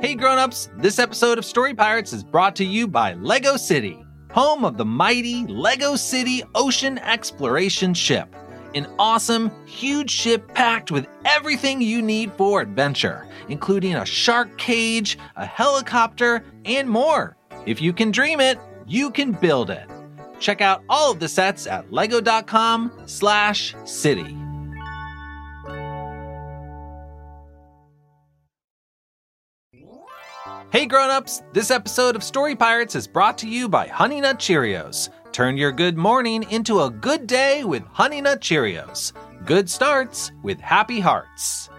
Hey grown-ups, this episode of Story Pirates is brought to you by Lego City, home of the mighty Lego City Ocean Exploration Ship. An awesome, huge ship packed with everything you need for adventure, including a shark cage, a helicopter, and more. If you can dream it, you can build it. Check out all of the sets at lego.com/city. Hey grown-ups, this episode of Story Pirates is brought to you by Honey Nut Cheerios. Turn your good morning into a good day with Honey Nut Cheerios. Good starts with happy hearts.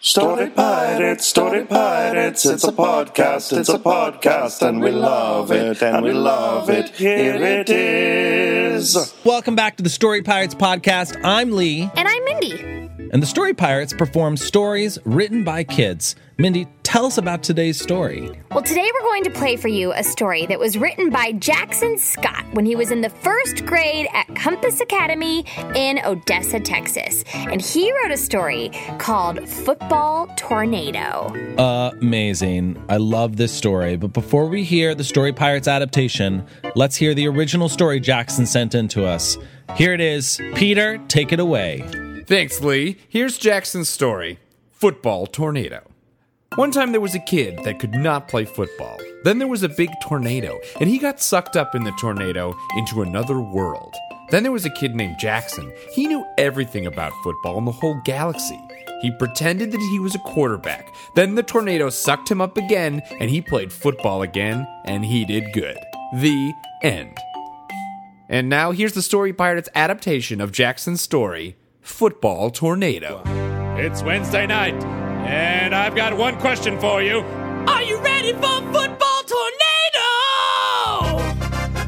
Story Pirates, Story Pirates, it's a podcast, it's a podcast, and we love it, and we love it. Here it is. Welcome back to the Story Pirates podcast. I'm Lee, And I'm Mindy. And the Story Pirates perform stories written by kids. Mindy, tell us about today's story. Well, today we're going to play for you a story that was written by Jackson Scott when he was in the first grade at Compass Academy in Odessa, Texas. And he wrote a story called Football Tornado. Amazing. I love this story. But before we hear the Story Pirates adaptation, let's hear the original story Jackson sent in to us. Here it is. Peter, take it away. Thanks, Lee. Here's Jackson's story Football Tornado. One time there was a kid that could not play football. Then there was a big tornado, and he got sucked up in the tornado into another world. Then there was a kid named Jackson. He knew everything about football in the whole galaxy. He pretended that he was a quarterback. Then the tornado sucked him up again, and he played football again, and he did good. The end. And now here's the Story Pirates adaptation of Jackson's story, Football Tornado. It's Wednesday night, and I've got one question for you. Are you ready for Football Tornado?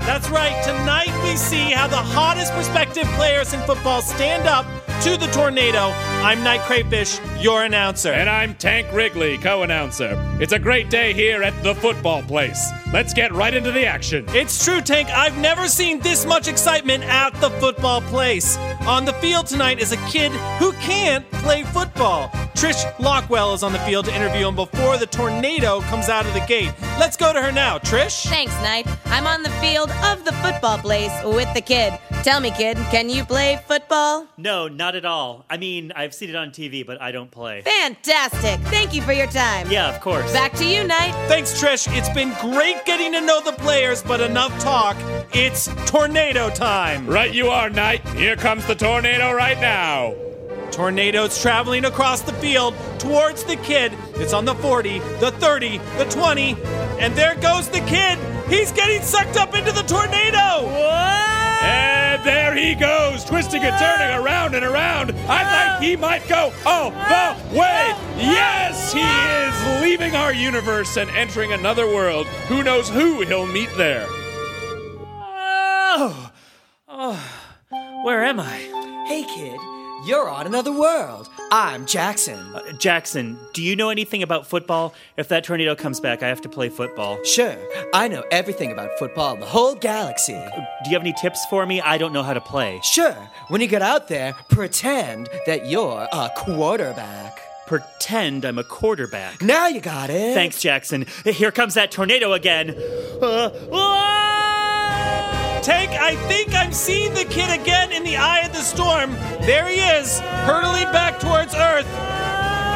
That's right. Tonight we see how the hottest prospective players in football stand up to the tornado. I'm Knight Crayfish, your announcer. And I'm Tank Wrigley, co announcer. It's a great day here at the football place. Let's get right into the action. It's true, Tank. I've never seen this much excitement at the football place. On the field tonight is a kid who can't play football. Trish Lockwell is on the field to interview him before the tornado comes out of the gate. Let's go to her now. Trish? Thanks, Knight. I'm on the field of the football place with the kid. Tell me, kid, can you play football? No, not at all. I mean, I've seen it on TV, but I don't play. Fantastic. Thank you for your time. Yeah, of course. Back to you, Knight. Thanks, Trish. It's been great getting to know the players, but enough talk. It's tornado time. Right, you are, Knight. Here comes the tornado right now. Tornadoes traveling across the field towards the kid. It's on the 40, the 30, the 20, and there goes the kid. He's getting sucked up into the tornado. And there he goes, twisting and turning around and around. I think he might go all the way. Yes, he is leaving our universe and entering another world. Who knows who he'll meet there? Oh, oh, where am I? Hey kid, you're on another world. I'm Jackson. Uh, Jackson, do you know anything about football? If that tornado comes back, I have to play football. Sure, I know everything about football in the whole galaxy. Do you have any tips for me? I don't know how to play. Sure, when you get out there, pretend that you're a quarterback. Pretend I'm a quarterback. Now you got it. Thanks, Jackson. Here comes that tornado again. Uh, ah! Tank, I think I'm seeing the kid again in the eye of the storm. There he is, hurtling back towards Earth.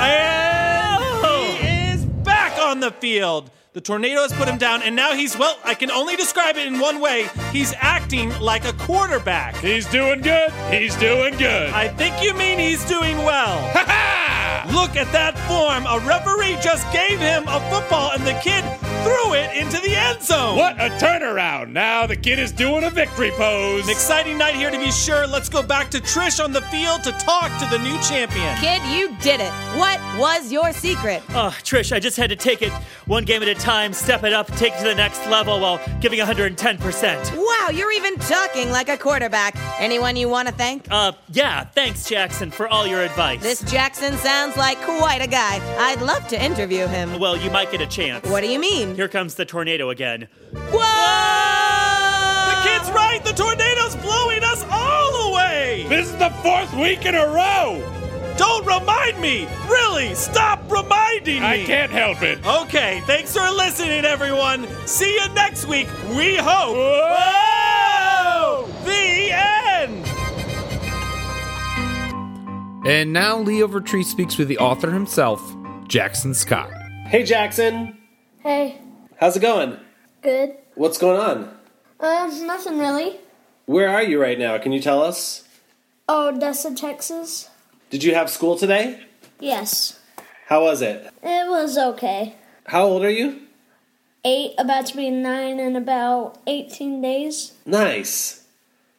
And he is back on the field. The tornado has put him down, and now he's, well, I can only describe it in one way. He's acting like a quarterback. He's doing good. He's doing good. I think you mean he's doing well. Ha ha! Look at that form. A referee just gave him a football, and the kid threw it into the end zone. What a turnaround! Now the kid is doing a victory pose. An exciting night here to be sure. Let's go back to Trish on the field to talk to the new champion. Kid, you did it. What was your secret? Oh, Trish, I just had to take it one game at a time, step it up, take it to the next level while giving 110%. Wow, you're even talking like a quarterback. Anyone you want to thank? Uh, yeah, thanks, Jackson, for all your advice. This Jackson sounds like quite a guy. I'd love to interview him. Well, you might get a chance. What do you mean? Here comes the tornado again. Whoa! The kid's right. The tornado's blowing us all away. This is the fourth week in a row! Don't remind me! Really, stop reminding me! I can't help it. Okay, thanks for listening, everyone. See you next week. We hope. Whoa! The end. And now Lee Overtree speaks with the author himself, Jackson Scott. Hey Jackson, Hey, how's it going? good. What's going on? Uh, nothing really. Where are you right now? Can you tell us? Odessa, Texas. Did you have school today? Yes. How was it? It was okay. How old are you? Eight, about to be nine in about 18 days. Nice.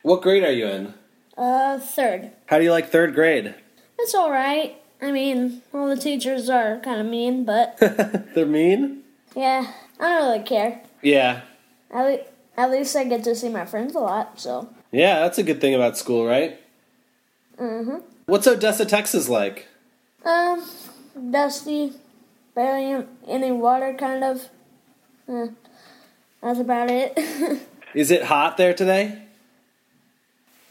What grade are you in? Uh, third. How do you like third grade? It's alright. I mean, all the teachers are kind of mean, but They're mean? Yeah, I don't really care. Yeah. At, le- at least I get to see my friends a lot, so. Yeah, that's a good thing about school, right? Mm hmm. What's Odessa, Texas like? Um, dusty, barely any water, kind of. Uh, that's about it. Is it hot there today?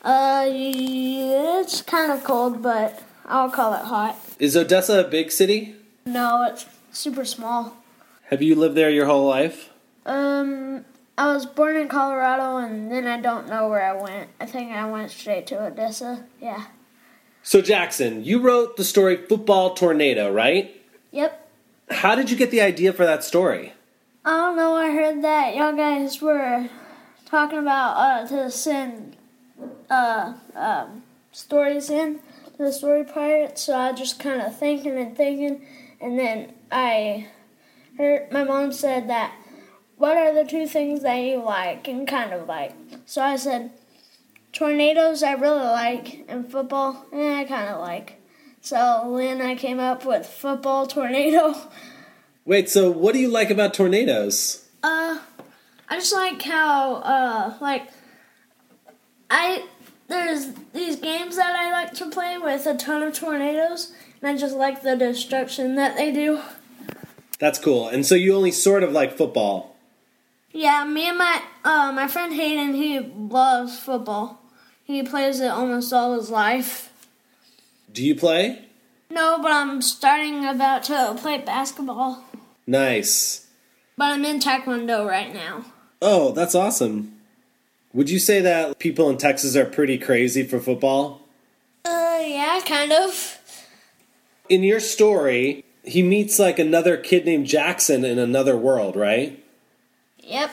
uh, it's kind of cold, but I'll call it hot. Is Odessa a big city? No, it's super small. Have you lived there your whole life? Um, I was born in Colorado, and then I don't know where I went. I think I went straight to Odessa. Yeah. So, Jackson, you wrote the story Football Tornado, right? Yep. How did you get the idea for that story? I don't know. I heard that y'all guys were talking about uh to send uh um stories in to the story pirate. So I just kind of thinking and thinking, and then I heard my mom said that. What are the two things that you like and kind of like? So I said tornadoes I really like and football eh, I kind of like. So then I came up with football tornado. Wait, so what do you like about tornadoes? Uh, I just like how, uh, like, I, there's these games that I like to play with a ton of tornadoes, and I just like the destruction that they do. That's cool. And so you only sort of like football. Yeah, me and my, uh, my friend Hayden, he loves football. He plays it almost all his life. Do you play? No, but I'm starting about to play basketball. Nice. But I'm in Taekwondo right now. Oh, that's awesome. Would you say that people in Texas are pretty crazy for football? Uh, yeah, kind of. In your story, he meets like another kid named Jackson in another world, right? Yep.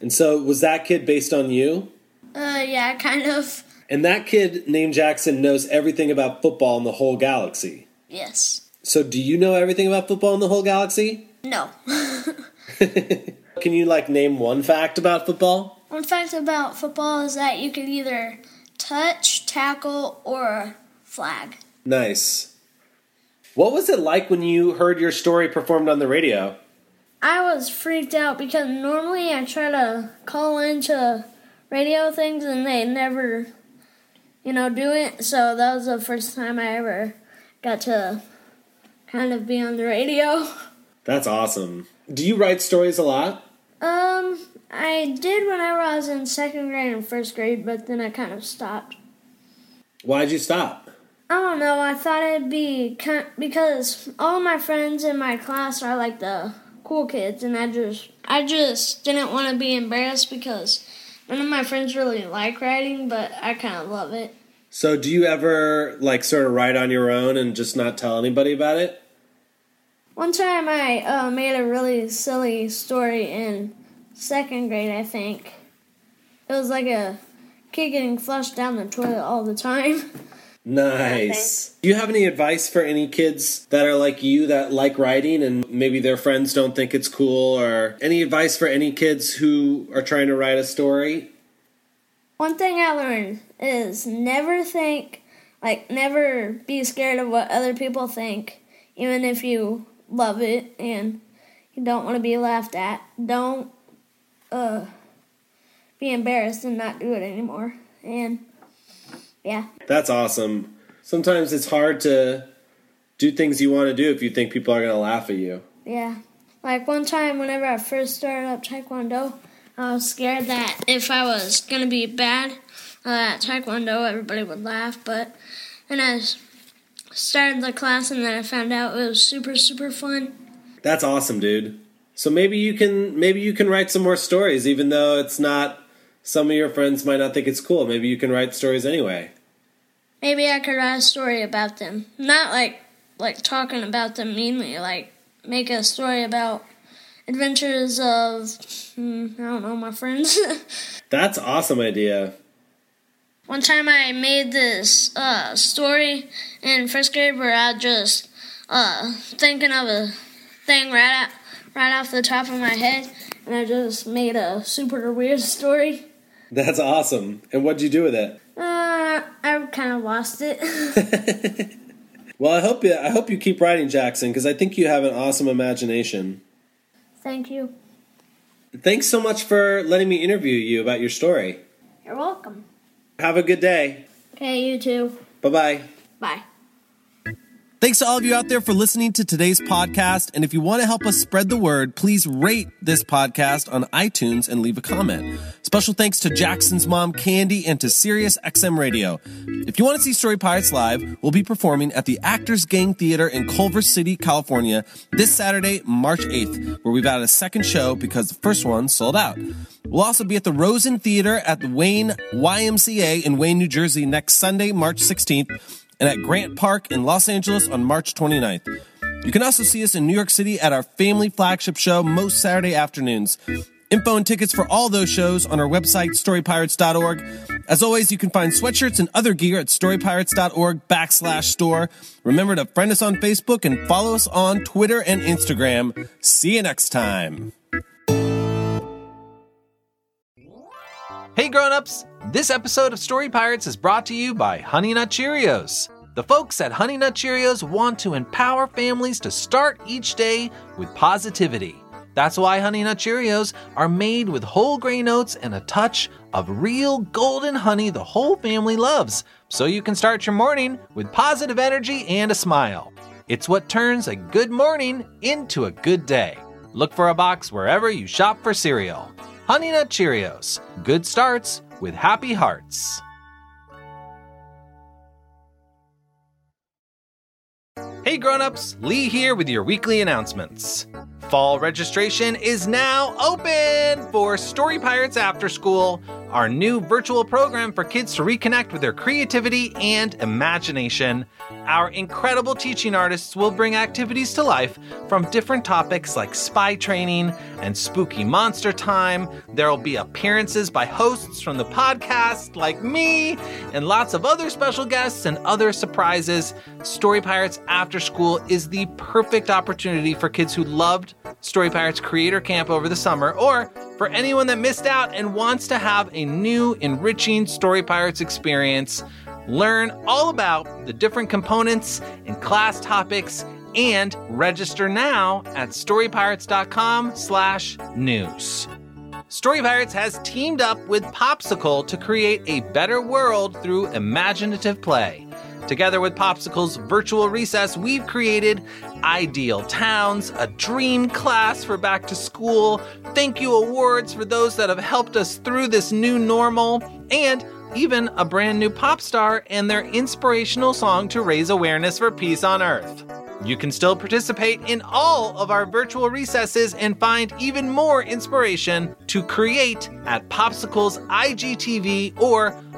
And so was that kid based on you? Uh, yeah, kind of. And that kid named Jackson knows everything about football in the whole galaxy. Yes. So do you know everything about football in the whole galaxy? No. Can you like name one fact about football? One fact about football is that you can either touch, tackle, or flag. Nice. What was it like when you heard your story performed on the radio? I was freaked out because normally I try to call into radio things and they never, you know, do it. So that was the first time I ever got to kind of be on the radio. That's awesome. Do you write stories a lot? Um, I did whenever I was in second grade and first grade, but then I kind of stopped. Why'd you stop? I don't know. I thought it'd be because all my friends in my class are like the cool kids, and I just I just didn't want to be embarrassed because none of my friends really like writing, but I kind of love it. So do you ever like sort of write on your own and just not tell anybody about it? One time I uh, made a really silly story in second grade, I think. It was like a kid getting flushed down the toilet all the time. Nice. Do you have any advice for any kids that are like you that like writing and maybe their friends don't think it's cool or any advice for any kids who are trying to write a story? One thing I learned is never think, like, never be scared of what other people think, even if you love it and you don't want to be laughed at. Don't uh, be embarrassed and not do it anymore. And yeah, That's awesome. Sometimes it's hard to do things you want to do if you think people are going to laugh at you. yeah. Like one time, whenever I first started up Taekwondo, I was scared that if I was gonna be bad, uh, at Taekwondo, everybody would laugh, but then I started the class and then I found out it was super, super fun. That's awesome, dude. So maybe you can maybe you can write some more stories, even though it's not. Some of your friends might not think it's cool. Maybe you can write stories anyway. Maybe I could write a story about them. Not like like talking about them meanly, like make a story about adventures of hmm, I don't know, my friends. That's awesome idea. One time I made this uh, story in first grade where I just uh, thinking of a thing right out, right off the top of my head, and I just made a super weird story. That's awesome. And what'd you do with it? Uh, I kind of lost it. Well, I hope you I hope you keep writing, Jackson, because I think you have an awesome imagination. Thank you. Thanks so much for letting me interview you about your story. You're welcome. Have a good day. Okay, you too. Bye bye bye. Thanks to all of you out there for listening to today's podcast. And if you want to help us spread the word, please rate this podcast on iTunes and leave a comment. Special thanks to Jackson's mom, Candy, and to Sirius XM Radio. If you want to see Story Pirates live, we'll be performing at the Actors Gang Theater in Culver City, California this Saturday, March 8th, where we've added a second show because the first one sold out. We'll also be at the Rosen Theater at the Wayne YMCA in Wayne, New Jersey next Sunday, March 16th and at Grand Park in Los Angeles on March 29th. You can also see us in New York City at our family flagship show most Saturday afternoons. Info and tickets for all those shows on our website, storypirates.org. As always, you can find sweatshirts and other gear at storypirates.org backslash store. Remember to friend us on Facebook and follow us on Twitter and Instagram. See you next time. Hey grown-ups! This episode of Story Pirates is brought to you by Honey Nut Cheerios. The folks at Honey Nut Cheerios want to empower families to start each day with positivity. That's why Honey Nut Cheerios are made with whole grain oats and a touch of real golden honey the whole family loves, so you can start your morning with positive energy and a smile. It's what turns a good morning into a good day. Look for a box wherever you shop for cereal. Honey Nut Cheerios. Good starts with happy hearts. Hey grown-ups, Lee here with your weekly announcements. Fall registration is now open for Story Pirates After School, our new virtual program for kids to reconnect with their creativity and imagination. Our incredible teaching artists will bring activities to life from different topics like spy training and spooky monster time. There will be appearances by hosts from the podcast like me and lots of other special guests and other surprises. Story Pirates After School is the perfect opportunity for kids who loved Story Pirates Creator Camp over the summer or for anyone that missed out and wants to have a new, enriching Story Pirates experience. Learn all about the different components and class topics and register now at storypirates.com slash news. Story Pirates has teamed up with Popsicle to create a better world through imaginative play. Together with Popsicle's virtual recess, we've created ideal towns, a dream class for back to school, thank you awards for those that have helped us through this new normal, and even a brand new pop star and their inspirational song to raise awareness for peace on Earth. You can still participate in all of our virtual recesses and find even more inspiration to create at Popsicle's IGTV or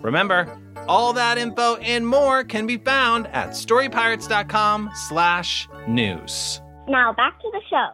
Remember, all that info and more can be found at storypirates.com slash news. Now back to the show.